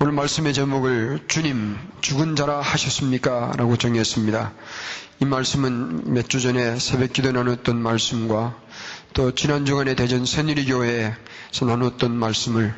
오늘 말씀의 제목을 주님 죽은 자라 하셨습니까? 라고 정했습니다. 이 말씀은 몇 주 전에 새벽 기도 나눴던 말씀과 또 지난 주간에 대전 새누리 교회에서 나눴던 말씀을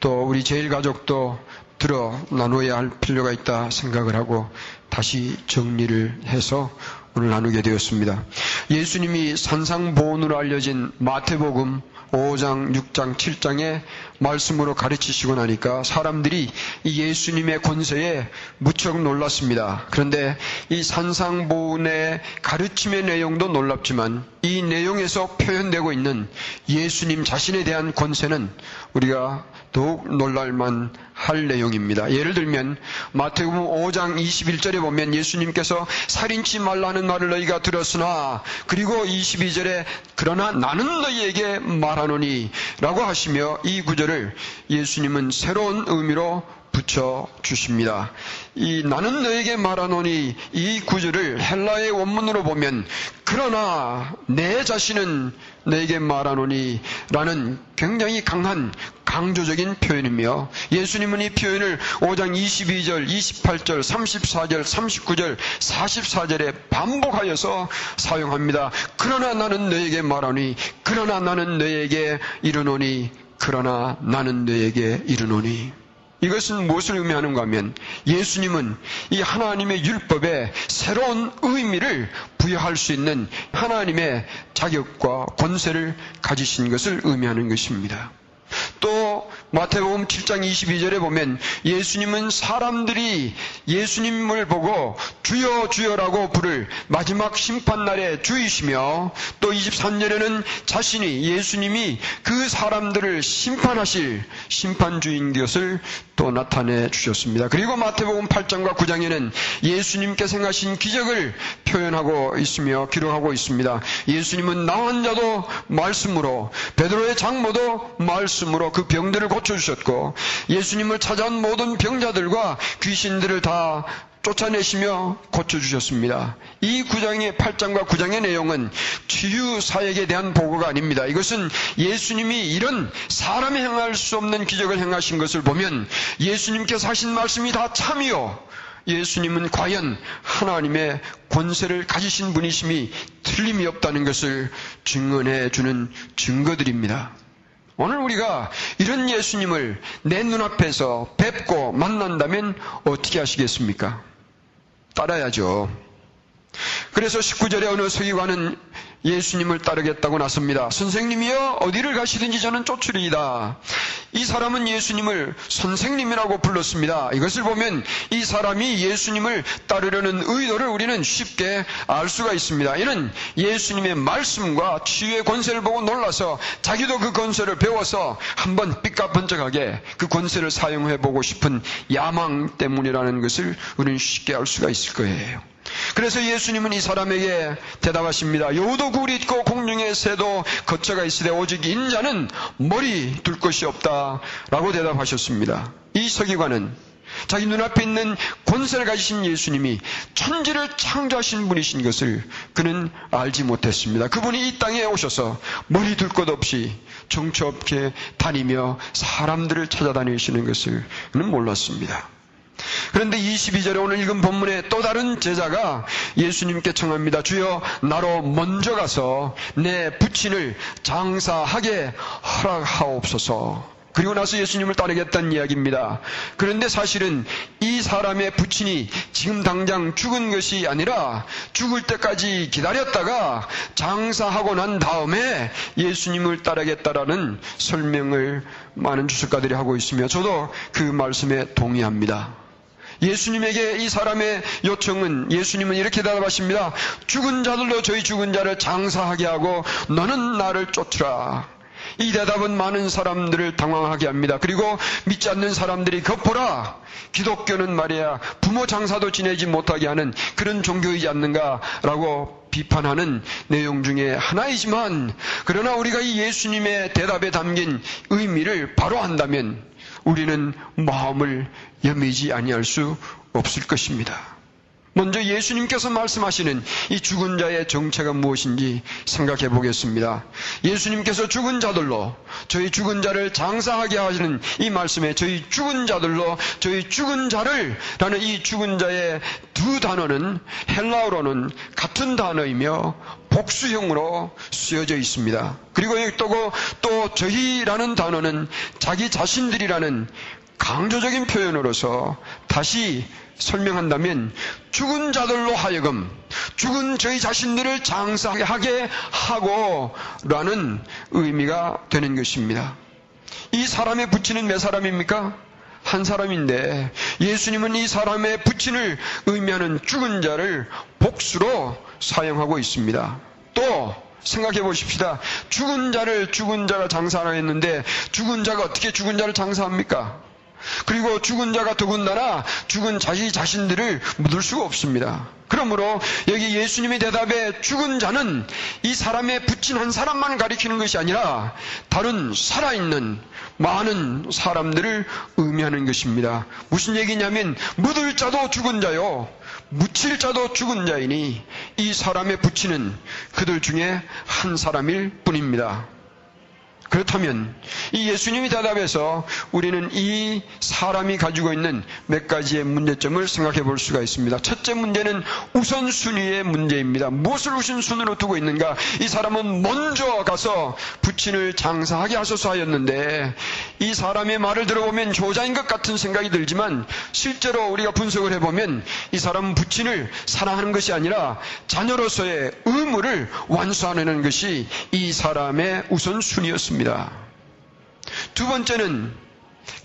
또 우리 제일 가족도 들어 나눠야 할 필요가 있다 생각을 하고 다시 정리를 해서 오늘 나누게 되었습니다. 예수님이 산상보온으로 알려진 마태복음 5장, 6장, 7장의 말씀으로 가르치시고 나니까 사람들이 이 예수님의 권세에 무척 놀랐습니다. 그런데 이 산상보훈의 가르침의 내용도 놀랍지만 이 내용에서 표현되고 있는 예수님 자신에 대한 권세는 우리가 더욱 놀랄만 할 내용입니다. 예를 들면 마태복음 5장 21절에 보면 예수님께서 살인치 말라는 말을 너희가 들었으나 그리고 22절에 그러나 나는 너희에게 말하노니 라고 하시며 이 구절 을 예수님은 새로운 의미로 붙여 주십니다. 이 나는 너에게 말하노니 이 구절을 헬라의 원문으로 보면 그러나 내 자신은 너에게 말하노니 라는 굉장히 강한 강조적인 표현이며 예수님은 이 표현을 5장 22절, 28절, 34절, 39절, 44절에 반복하여서 사용합니다. 그러나 나는 너에게 말하니 그러나 나는 너에게 이르노니 그러나 나는 너에게 이르노니 이것은 무엇을 의미하는가 하면 예수님은 이 하나님의 율법에 새로운 의미를 부여할 수 있는 하나님의 자격과 권세를 가지신 것을 의미하는 것입니다. 또 마태복음 7장 22절에 보면 예수님은 사람들이 예수님을 보고 주여 주여라고 부를 마지막 심판날에 주이시며 또 23절에는 자신이 예수님이 그 사람들을 심판하실 심판주인 것을 또 나타내 주셨습니다. 그리고 마태복음 8장과 9장에는 예수님께서 행하신 기적을 표현하고 있으며 기록하고 있습니다. 예수님은 나한 자도 말씀으로 베드로의 장모도 말씀으로 그 병들을 고쳐주셨고 예수님을 찾아온 모든 병자들과 귀신들을 다 쫓아내시며 고쳐주셨습니다. 이 9장의 8장과 9장의 내용은 치유 사역에 대한 보고가 아닙니다. 이것은 예수님이 이런 사람이 행할 수 없는 기적을 행하신 것을 보면 예수님께서 하신 말씀이 다 참이요. 예수님은 과연 하나님의 권세를 가지신 분이심이 틀림이 없다는 것을 증언해 주는 증거들입니다. 오늘 우리가 이런 예수님을 내 눈앞에서 뵙고 만난다면 어떻게 하시겠습니까? 따라야죠. 그래서 19절에 어느 서기관은 예수님을 따르겠다고 나섭니다. 선생님이여 어디를 가시든지 저는 쫓으리이다. 이 사람은 예수님을 선생님이라고 불렀습니다. 이것을 보면 이 사람이 예수님을 따르려는 의도를 우리는 쉽게 알 수가 있습니다. 이는 예수님의 말씀과 치유의 권세를 보고 놀라서 자기도 그 권세를 배워서 한번 삐까번쩍하게 그 권세를 사용해 보고 싶은 야망 때문이라는 것을 우리는 쉽게 알 수가 있을 거예요. 그래서 예수님은 이 사람에게 대답하십니다. 여우도 굴이 있고 공중의 새도 거처가 있으되 오직 인자는 머리 둘 것이 없다. 라고 대답하셨습니다. 이 서기관은 자기 눈앞에 있는 권세를 가지신 예수님이 천지를 창조하신 분이신 것을 그는 알지 못했습니다. 그분이 이 땅에 오셔서 머리 둘 것 없이 정처 없게 다니며 사람들을 찾아다니시는 것을 그는 몰랐습니다. 그런데 22절에 오늘 읽은 본문에 또 다른 제자가 예수님께 청합니다. 주여 나로 먼저 가서 내 부친을 장사하게 허락하옵소서. 그리고 나서 예수님을 따르겠다는 이야기입니다. 그런데 사실은 이 사람의 부친이 지금 당장 죽은 것이 아니라 죽을 때까지 기다렸다가 장사하고 난 다음에 예수님을 따르겠다라는 설명을 많은 주석가들이 하고 있으며 저도 그 말씀에 동의합니다. 예수님에게 이 사람의 요청은 예수님은 이렇게 대답하십니다. 죽은 자들로 저희 죽은 자를 장사하게 하고 너는 나를 쫓으라. 이 대답은 많은 사람들을 당황하게 합니다. 그리고 믿지 않는 사람들이 겉보라. 기독교는 말이야 부모 장사도 지내지 못하게 하는 그런 종교이지 않는가라고 비판하는 내용 중에 하나이지만 그러나 우리가 이 예수님의 대답에 담긴 의미를 바로 한다면 우리는 마음을 여미지 아니할 수 없을 것입니다. 먼저 예수님께서 말씀하시는 이 죽은 자의 정체가 무엇인지 생각해 보겠습니다. 예수님께서 죽은 자들로 저희 죽은 자를 장사하게 하시는 이 말씀에 저희 죽은 자들로 저희 죽은 자를 라는 이 죽은 자의 두 단어는 헬라어로는 같은 단어이며 복수형으로 쓰여져 있습니다. 그리고 또, 또 저희라는 단어는 자기 자신들이라는 강조적인 표현으로서 다시 설명한다면 죽은 자들로 하여금 죽은 저희 자신들을 장사하게 하고 라는 의미가 되는 것입니다. 이 사람의 부친은 몇 사람입니까? 한 사람인데 예수님은 이 사람의 부친을 의미하는 죽은 자를 복수로 사용하고 있습니다. 또 생각해 보십시다. 죽은 자를 죽은 자가 장사하라 했는데 죽은 자가 어떻게 죽은 자를 장사합니까? 그리고 죽은 자가 더군다나 죽은 자기 자신들을 묻을 수가 없습니다. 그러므로 여기 예수님의 대답에 죽은 자는 이 사람의 붙인 한 사람만 가리키는 것이 아니라 다른 살아있는 많은 사람들을 의미하는 것입니다. 무슨 얘기냐면 묻을 자도 죽은 자요. 묻힐 자도 죽은 자이니 이 사람의 붙이는 그들 중에 한 사람일 뿐입니다. 그렇다면 이 예수님이 대답해서 우리는 이 사람이 가지고 있는 몇 가지의 문제점을 생각해 볼 수가 있습니다. 첫째 문제는 우선순위의 문제입니다. 무엇을 우선순위로 두고 있는가? 이 사람은 먼저 가서 부친을 장사하게 하소서 하였는데 이 사람의 말을 들어보면 효자인 것 같은 생각이 들지만 실제로 우리가 분석을 해보면 이 사람은 부친을 사랑하는 것이 아니라 자녀로서의 의무를 완수하는 것이 이 사람의 우선순위였습니다. 있습니다. 두 번째는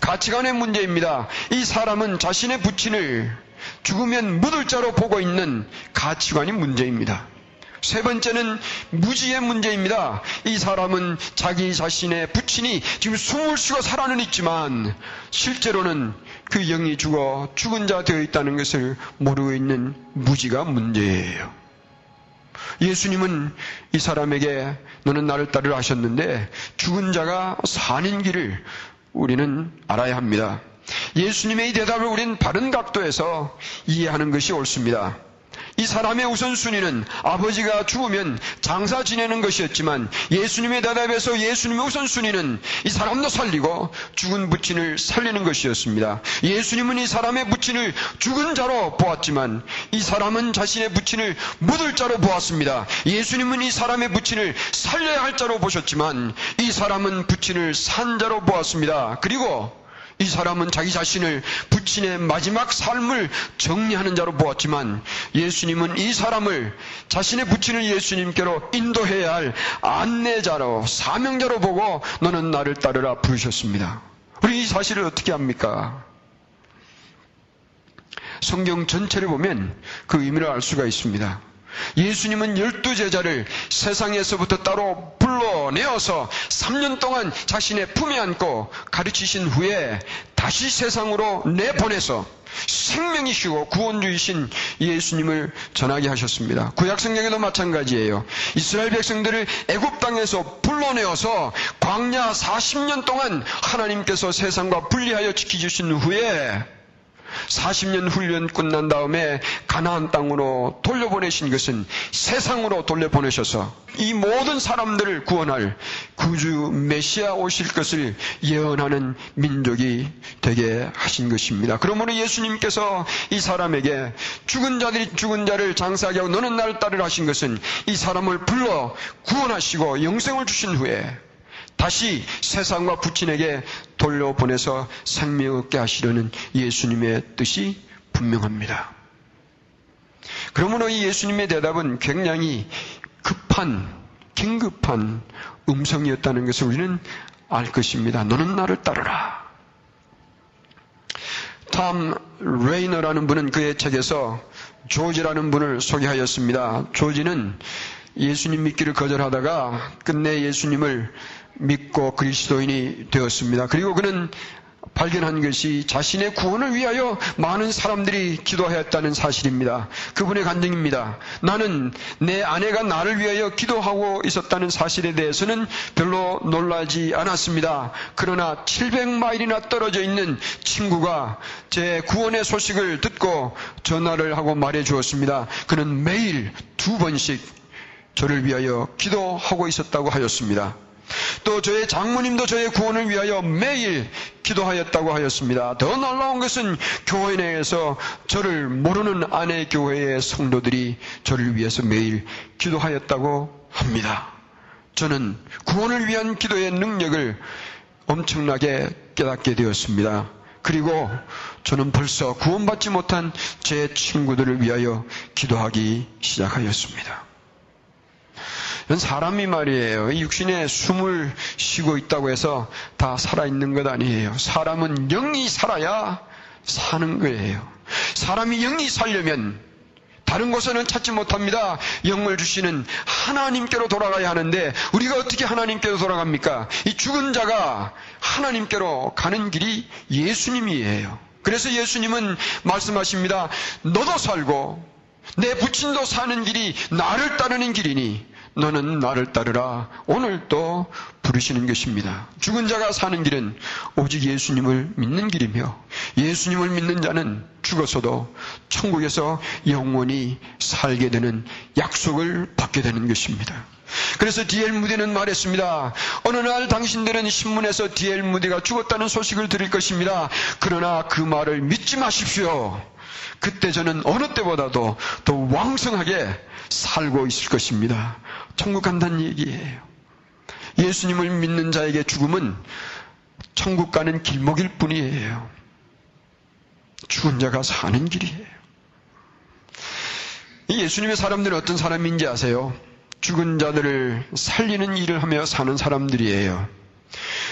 가치관의 문제입니다. 이 사람은 자신의 부친을 죽으면 묻을 자로 보고 있는 가치관이 문제입니다. 세 번째는 무지의 문제입니다. 이 사람은 자기 자신의 부친이 지금 숨을 쉬고 살아는 있지만 실제로는 그 영이 죽어 죽은 자 되어 있다는 것을 모르고 있는 무지가 문제예요. 예수님은 이 사람에게 너는 나를 따르라 하셨는데 죽은 자가 사는 길을 우리는 알아야 합니다. 예수님의 이 대답을 우리는 바른 각도에서 이해하는 것이 옳습니다. 이 사람의 우선순위는 아버지가 죽으면 장사 지내는 것이었지만 예수님의 대답에서 예수님의 우선순위는 이 사람도 살리고 죽은 부친을 살리는 것이었습니다. 예수님은 이 사람의 부친을 죽은 자로 보았지만 이 사람은 자신의 부친을 묻을 자로 보았습니다. 예수님은 이 사람의 부친을 살려야 할 자로 보셨지만 이 사람은 부친을 산 자로 보았습니다. 그리고 이 사람은 자기 자신을 부친의 마지막 삶을 정리하는 자로 보았지만 예수님은 이 사람을 자신의 부친을 예수님께로 인도해야 할 안내자로 사명자로 보고 너는 나를 따르라 부르셨습니다. 우리 이 사실을 어떻게 합니까? 성경 전체를 보면 그 의미를 알 수가 있습니다. 예수님은 열두 제자를 세상에서부터 따로 불러내어서 3년 동안 자신의 품에 안고 가르치신 후에 다시 세상으로 내보내서 생명이시고 구원주이신 예수님을 전하게 하셨습니다. 구약 성경에도 마찬가지예요. 이스라엘 백성들을 애굽 땅에서 불러내어서 광야 40년 동안 하나님께서 세상과 분리하여 지키주신 후에 40년 훈련 끝난 다음에 가나안 땅으로 돌려보내신 것은 세상으로 돌려보내셔서 이 모든 사람들을 구원할 구주 메시아 오실 것을 예언하는 민족이 되게 하신 것입니다. 그러므로 예수님께서 이 사람에게 죽은 자들이 죽은 자를 장사하게 하고 너는 나를 따르라 하신 것은 이 사람을 불러 구원하시고 영생을 주신 후에 다시 세상과 부친에게 돌려보내서 생명 얻게 하시려는 예수님의 뜻이 분명합니다. 그러므로 이 예수님의 대답은 굉장히 급한, 긴급한 음성이었다는 것을 우리는 알 것입니다. 너는 나를 따르라. 탐 레이너라는 분은 그의 책에서 조지라는 분을 소개하였습니다. 조지는 예수님 믿기를 거절하다가 끝내 예수님을 믿고 그리스도인이 되었습니다. 그리고 그는 발견한 것이 자신의 구원을 위하여 많은 사람들이 기도하였다는 사실입니다. 그분의 간증입니다. 나는 내 아내가 나를 위하여 기도하고 있었다는 사실에 대해서는 별로 놀라지 않았습니다. 그러나 700마일이나 떨어져 있는 친구가 제 구원의 소식을 듣고 전화를 하고 말해 주었습니다. 그는 매일 두 번씩 저를 위하여 기도하고 있었다고 하였습니다. 또 저의 장모님도 저의 구원을 위하여 매일 기도하였다고 하였습니다. 더 놀라운 것은 교회 내에서 저를 모르는 아내 교회의 성도들이 저를 위해서 매일 기도하였다고 합니다. 저는 구원을 위한 기도의 능력을 엄청나게 깨닫게 되었습니다. 그리고 저는 벌써 구원받지 못한 제 친구들을 위하여 기도하기 시작하였습니다. 사람이 말이에요. 육신에 숨을 쉬고 있다고 해서 다 살아있는 것 아니에요. 사람은 영이 살아야 사는 거예요. 사람이 영이 살려면 다른 곳에는 찾지 못합니다. 영을 주시는 하나님께로 돌아가야 하는데 우리가 어떻게 하나님께로 돌아갑니까? 이 죽은 자가 하나님께로 가는 길이 예수님이에요. 그래서 예수님은 말씀하십니다. 너도 살고 내 부친도 사는 길이 나를 따르는 길이니 너는 나를 따르라. 오늘 또 부르시는 것입니다. 죽은 자가 사는 길은 오직 예수님을 믿는 길이며 예수님을 믿는 자는 죽어서도 천국에서 영원히 살게 되는 약속을 받게 되는 것입니다. 그래서 디엘 무디는 말했습니다. 어느 날 당신들은 신문에서 디엘 무디가 죽었다는 소식을 들을 것입니다. 그러나 그 말을 믿지 마십시오. 그때 저는 어느 때보다도 더 왕성하게 살고 있을 것입니다. 천국 간다는 얘기예요. 예수님을 믿는 자에게 죽음은 천국 가는 길목일 뿐이에요. 죽은 자가 사는 길이에요. 예수님의 사람들은 어떤 사람인지 아세요? 죽은 자들을 살리는 일을 하며 사는 사람들이에요.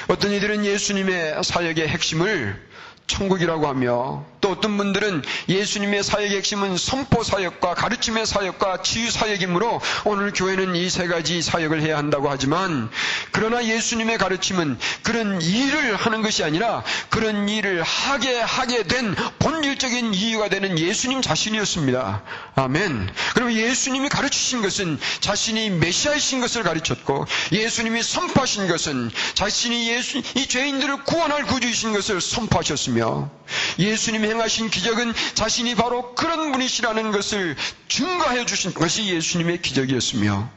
어떤 이들은 예수님의 사역의 핵심을 천국이라고 하며 또 어떤 분들은 예수님의 사역의 핵심은 선포 사역과 가르침의 사역과 치유 사역이므로 오늘 교회는 이 세 가지 사역을 해야 한다고 하지만 그러나 예수님의 가르침은 그런 일을 하는 것이 아니라 그런 일을 하게 하게 된 본질적인 이유가 되는 예수님 자신이었습니다. 아멘. 그럼 예수님이 가르치신 것은 자신이 메시아이신 것을 가르쳤고 예수님이 선포하신 것은 자신이 예수 이 죄인들을 구원할 구주이신 것을 선포하셨 으며 예수님이 행하신 기적은 자신이 바로 그런 분이시라는 것을 증거해 주신 것이 예수님의 기적이었으며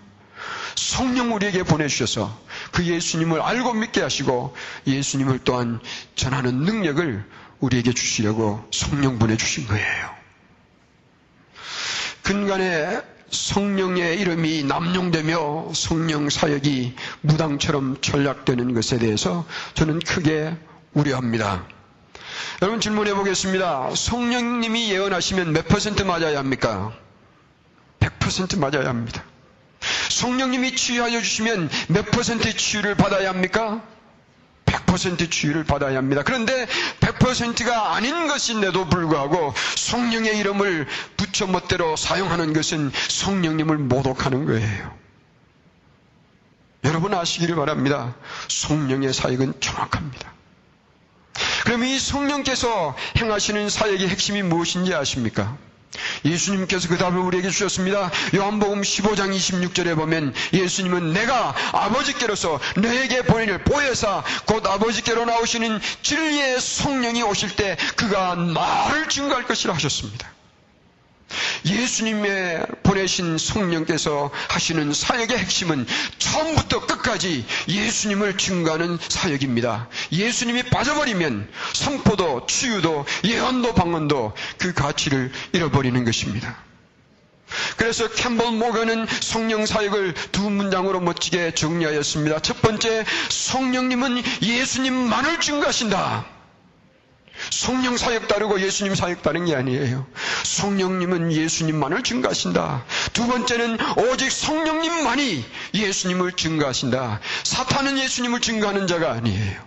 성령 우리에게 보내주셔서 그 예수님을 알고 믿게 하시고 예수님을 또한 전하는 능력을 우리에게 주시려고 성령 보내주신 거예요. 근간에 성령의 이름이 남용되며 성령 사역이 무당처럼 전략되는 것에 대해서 저는 크게 우려합니다. 여러분 질문해 보겠습니다. 성령님이 예언하시면 몇 퍼센트 맞아야 합니까? 100% 맞아야 합니다. 성령님이 치유하여 주시면 몇 퍼센트 치유를 받아야 합니까? 100% 치유를 받아야 합니다. 그런데 100%가 아닌 것인데도 불구하고 성령의 이름을 붙여 멋대로 사용하는 것은 성령님을 모독하는 거예요. 여러분 아시기를 바랍니다. 성령의 사역은 정확합니다. 그럼 이 성령께서 행하시는 사역의 핵심이 무엇인지 아십니까? 예수님께서 그 답을 우리에게 주셨습니다. 요한복음 15장 26절에 보면 예수님은 내가 아버지께로서 너에게 보내는 보혜사 곧 아버지께로 나오시는 진리의 성령이 오실 때 그가 나를 증거할 것이라 하셨습니다. 예수님의 보내신 성령께서 하시는 사역의 핵심은 처음부터 끝까지 예수님을 증거하는 사역입니다. 예수님이 빠져버리면 선포도 치유도 예언도 방언도 그 가치를 잃어버리는 것입니다. 그래서 캠벌 모건은 성령 사역을 두 문장으로 멋지게 정리하였습니다. 첫 번째, 성령님은 예수님만을 증거하신다. 성령 사역 따르고 예수님 사역 따른 게 아니에요. 성령님은 예수님만을 증가하신다. 두 번째는 오직 성령님만이 예수님을 증가하신다. 사탄은 예수님을 증가하는 자가 아니에요.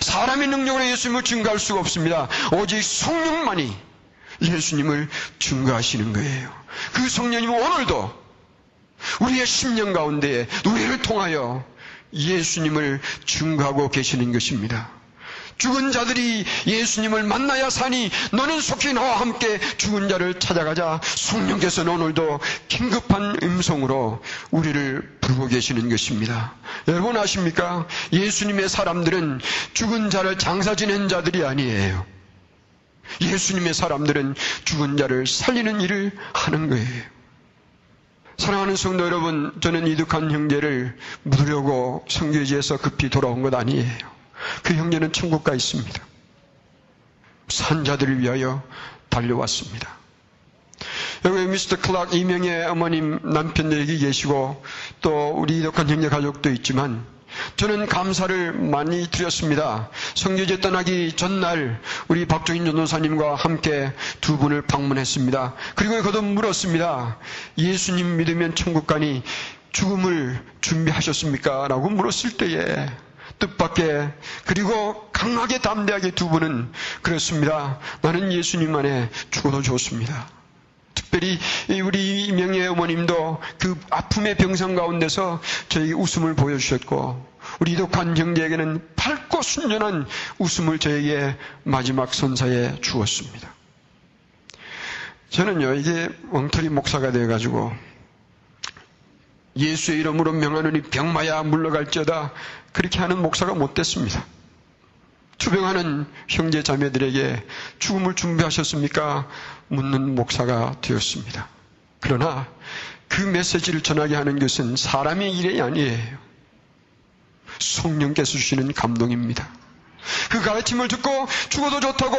사람의 능력으로 예수님을 증가할 수가 없습니다. 오직 성령만이 예수님을 증가하시는 거예요. 그 성령님은 오늘도 우리의 심령 가운데 우리를 통하여 예수님을 증가하고 계시는 것입니다. 죽은 자들이 예수님을 만나야 사니 너는 속히 나와 함께 죽은 자를 찾아가자 성령께서는 오늘도 긴급한 음성으로 우리를 부르고 계시는 것입니다. 여러분 아십니까? 예수님의 사람들은 죽은 자를 장사 지낸 자들이 아니에요. 예수님의 사람들은 죽은 자를 살리는 일을 하는 거예요. 사랑하는 성도 여러분, 저는 이득한 형제를 묻으려고 성교지에서 급히 돌아온 것 아니에요. 그 형제는 천국 가 있습니다. 산자들을 위하여 달려왔습니다. 여기 미스터 클락 이명의 어머님 남편들이 계시고 또 우리 이덕한 형제 가족도 있지만 저는 감사를 많이 드렸습니다. 성교제 떠나기 전날 우리 박종인 전도사님과 함께 두 분을 방문했습니다. 그리고 거듭 물었습니다. 예수님 믿으면 천국 가니 죽음을 준비하셨습니까? 라고 물었을 때에 뜻밖의 그리고 강하게 담대하게 두 분은 그렇습니다. 나는 예수님 안에 죽어도 좋습니다. 특별히 우리 명예 어머님도 그 아픔의 병상 가운데서 저에게 웃음을 보여주셨고 우리 독한 형제에게는 밝고 순전한 웃음을 저에게 마지막 선사에 주었습니다. 저는요 이게 엉터리 목사가 되어가지고 예수의 이름으로 명하느니 병마야 물러갈지어다 그렇게 하는 목사가 못 됐습니다. 투병하는 형제 자매들에게 죽음을 준비하셨습니까? 묻는 목사가 되었습니다. 그러나 그 메시지를 전하게 하는 것은 사람의 일이 아니에요. 성령께서 주시는 감동입니다. 그 가르침을 듣고 죽어도 좋다고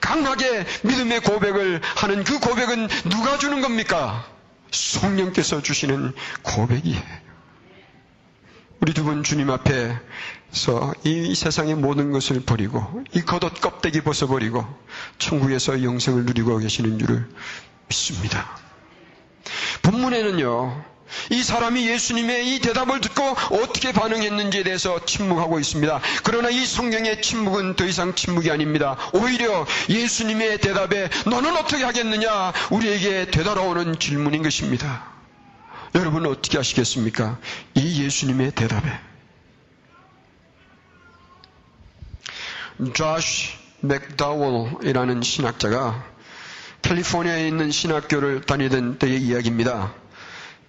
강하게 믿음의 고백을 하는 그 고백은 누가 주는 겁니까? 성령께서 주시는 고백이에요. 우리 두 분 주님 앞에서 이 세상의 모든 것을 버리고 이 겉옷 껍데기 벗어버리고 천국에서 영생을 누리고 계시는 줄을 믿습니다. 본문에는요, 이 사람이 예수님의 이 대답을 듣고 어떻게 반응했는지에 대해서 침묵하고 있습니다. 그러나 이 성경의 침묵은 더 이상 침묵이 아닙니다. 오히려 예수님의 대답에 너는 어떻게 하겠느냐 우리에게 되돌아오는 질문인 것입니다. 여러분은 어떻게 하시겠습니까? 이 예수님의 대답에. 조시 맥다월이라는 신학자가 캘리포니아에 있는 신학교를 다니던 때의 이야기입니다.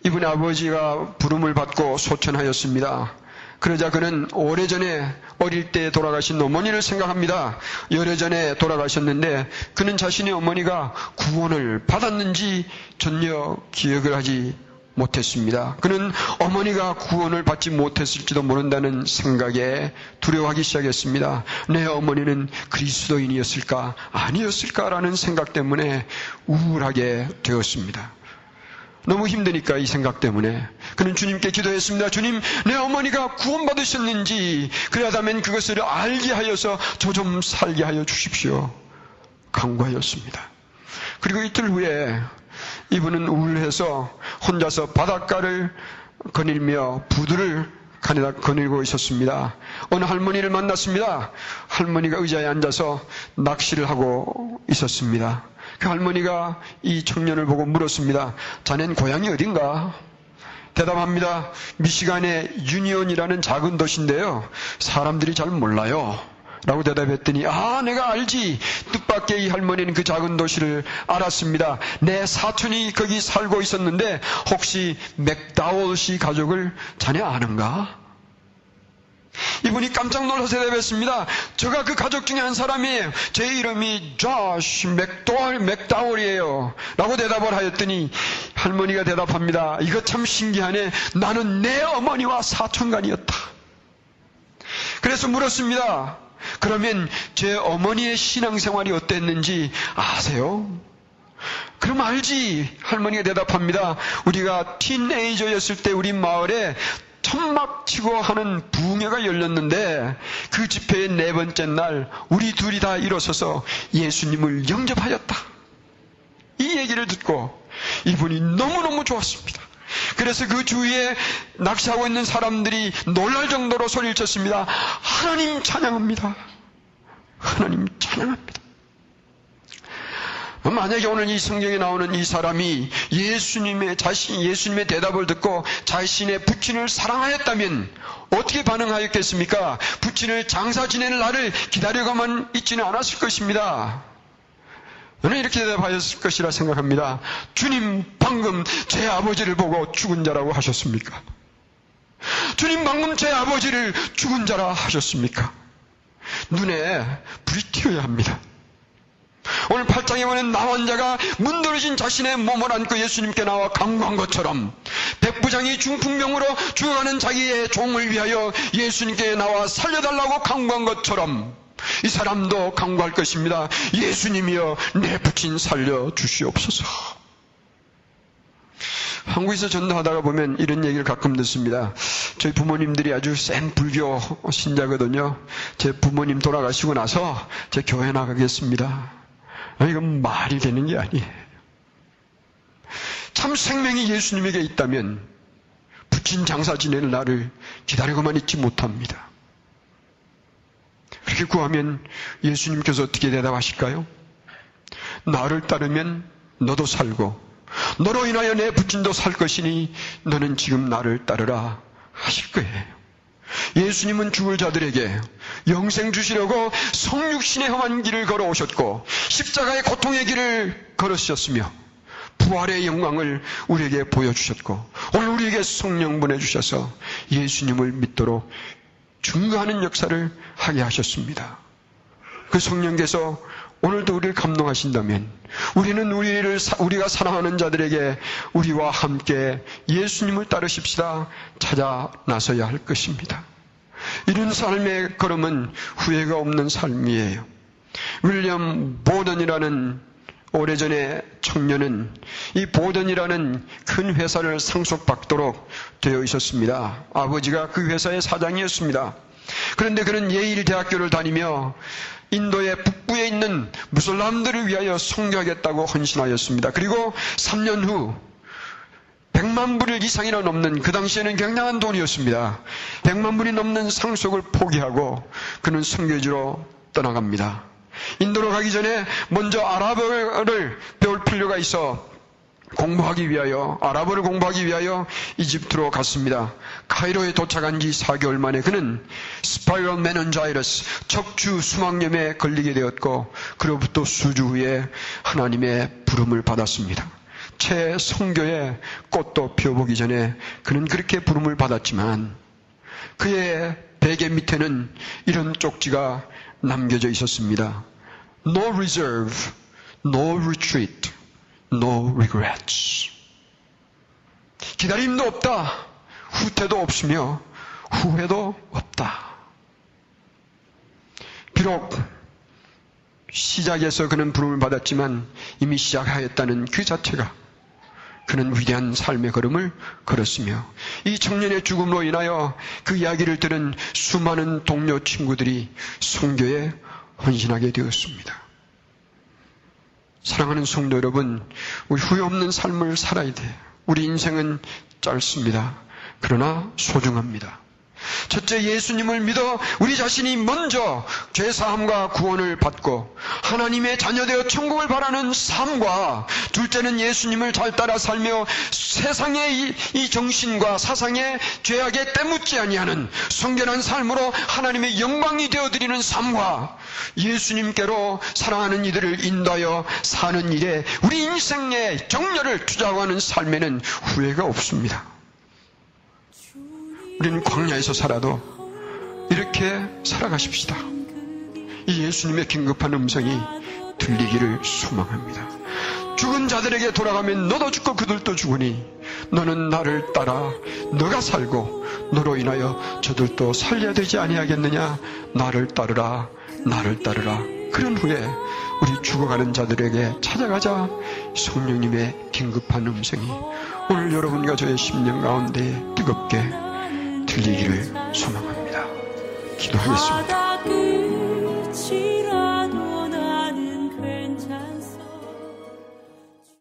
이분의 아버지가 부름을 받고 소천하였습니다. 그러자 그는 오래전에 어릴 때 돌아가신 어머니를 생각합니다. 열애전에 돌아가셨는데 그는 자신의 어머니가 구원을 받았는지 전혀 기억을 하지 못했습니다. 그는 어머니가 구원을 받지 못했을지도 모른다는 생각에 두려워하기 시작했습니다. 내 어머니는 그리스도인이었을까? 아니었을까라는 생각 때문에 우울하게 되었습니다. 너무 힘드니까 이 생각 때문에 그는 주님께 기도했습니다. 주님, 내 어머니가 구원받으셨는지 그러다면 그것을 알게 하여서 저 좀 살게 하여 주십시오. 강구하였습니다. 그리고 이틀 후에 이분은 우울해서 혼자서 바닷가를 거닐며 부두를 가에다 거닐고 있었습니다. 어느 할머니를 만났습니다. 할머니가 의자에 앉아서 낚시를 하고 있었습니다. 그 할머니가 이 청년을 보고 물었습니다. 자넨 고향이 어딘가? 대답합니다. 미시간의 유니온이라는 작은 도시인데요. 사람들이 잘 몰라요. 라고 대답했더니 아 내가 알지 뜻밖의 이 할머니는 그 작은 도시를 알았습니다 내 사촌이 거기 살고 있었는데 혹시 맥다월 씨 가족을 자네 아는가? 이분이 깜짝 놀라서 대답했습니다. 저가 그 가족 중에 한 사람이에요. 제 이름이 조시 맥도월 맥다월이에요. 라고 대답을 하였더니 할머니가 대답합니다. 이거 참 신기하네. 나는 내 어머니와 사촌간이었다. 그래서 물었습니다. 그러면 제 어머니의 신앙생활이 어땠는지 아세요? 그럼 알지. 할머니가 대답합니다. 우리가 티네이저였을 때 우리 마을에 천막 치고 하는 부흥회가 열렸는데 그 집회의 네 번째 날 우리 둘이 다 일어서서 예수님을 영접하였다. 이 얘기를 듣고 이분이 너무너무 좋았습니다. 그래서 그 주위에 낚시하고 있는 사람들이 놀랄 정도로 소리를 쳤습니다. 하나님 찬양합니다. 하나님 찬양합니다. 만약에 오늘 이 성경에 나오는 이 사람이 예수님의 자신, 예수님의 대답을 듣고 자신의 부친을 사랑하였다면 어떻게 반응하였겠습니까? 부친을 장사 지내는 날을 기다려가만 있지는 않았을 것입니다. 저는 이렇게 대답하였을 것이라 생각합니다. 주님 방금 제 아버지를 보고 죽은 자라고 하셨습니까? 주님 방금 제 아버지를 죽은 자라 하셨습니까? 눈에 불이 튀어야 합니다. 오늘 8장에 보면 나환자가 문드러진 자신의 몸을 안고 예수님께 나와 강구한 것처럼 백부장이 중풍병으로 죽어가는 자기의 종을 위하여 예수님께 나와 살려달라고 강구한 것처럼 이 사람도 강구할 것입니다. 예수님이여 내 부친 살려 주시옵소서. 한국에서 전도하다가 보면 이런 얘기를 가끔 듣습니다. 저희 부모님들이 아주 센 불교 신자거든요. 제 부모님 돌아가시고 나서 제 교회 나가겠습니다. 이건 말이 되는 게 아니에요. 참 생명이 예수님에게 있다면 부친 장사 지내는 날을 기다리고만 있지 못합니다. 그렇게 구하면 예수님께서 어떻게 대답하실까요? 나를 따르면 너도 살고 너로 인하여 내 부친도 살 것이니 너는 지금 나를 따르라 하실 거예요. 예수님은 죽을 자들에게 영생 주시려고 성육신의 험한 길을 걸어오셨고 십자가의 고통의 길을 걸으셨으며 부활의 영광을 우리에게 보여주셨고 오늘 우리에게 성령 보내주셔서 예수님을 믿도록 증거하는 역사를 하게 하셨습니다. 그 성령께서 오늘도 우리를 감동하신다면 우리는 우리를 우리가 사랑하는 자들에게 우리와 함께 예수님을 따르십시다 찾아 나서야 할 것입니다. 이런 삶의 걸음은 후회가 없는 삶이에요. 윌리엄 보던이라는 오래전에 청년은 이 보던이라는 큰 회사를 상속받도록 되어 있었습니다. 아버지가 그 회사의 사장이었습니다. 그런데 그는 예일 대학교를 다니며 인도의 북부에 있는 무슬람들을 위하여 성교하겠다고 헌신하였습니다. 그리고 3년 후 100만 불 이상이나 넘는 그 당시에는 굉장한 돈이었습니다. 100만 불이 넘는 상속을 포기하고 그는 선교지로 떠나갑니다. 인도로 가기 전에 먼저 아랍어를 배울 필요가 있어 공부하기 위하여 아랍어를 공부하기 위하여 이집트로 갔습니다. 카이로에 도착한 지 4개월 만에 그는 spinal meningitis 척추 수막염에 걸리게 되었고 그로부터 수주 후에 하나님의 부름을 받았습니다. 채 선교의 꽃도 피워보기 전에 그는 그렇게 부름을 받았지만 그의 베개 밑에는 이런 쪽지가 남겨져 있었습니다. No reserve, no retreat. No regrets. 기다림도 없다. 후퇴도 없으며 후회도 없다. 비록 시작에서 그는 부름을 받았지만 이미 시작하였다는 그 자체가 그는 위대한 삶의 걸음을 걸었으며 이 청년의 죽음으로 인하여 그 이야기를 들은 수많은 동료 친구들이 성교에 헌신하게 되었습니다. 사랑하는 성도 여러분, 우리 후회 없는 삶을 살아야 돼. 우리 인생은 짧습니다. 그러나 소중합니다. 첫째 예수님을 믿어 우리 자신이 먼저 죄사함과 구원을 받고 하나님의 자녀되어 천국을 바라는 삶과 둘째는 예수님을 잘 따라 살며 세상의 이, 이 정신과 사상의 죄악에 때묻지 아니하는 성결한 삶으로 하나님의 영광이 되어드리는 삶과 예수님께로 사랑하는 이들을 인도하여 사는 일에 우리 인생의 정렬을 투자하는 삶에는 후회가 없습니다. 우리는 광야에서 살아도 이렇게 살아가십시다. 이 예수님의 긴급한 음성이 들리기를 소망합니다. 죽은 자들에게 돌아가면 너도 죽고 그들도 죽으니 너는 나를 따라 너가 살고 너로 인하여 저들도 살려야 되지 아니하겠느냐 나를 따르라 나를 따르라 그런 후에 우리 죽어가는 자들에게 찾아가자 성령님의 긴급한 음성이 오늘 여러분과 저의 심령 가운데 뜨겁게 들리기를 소망합니다. 기도하겠습니다.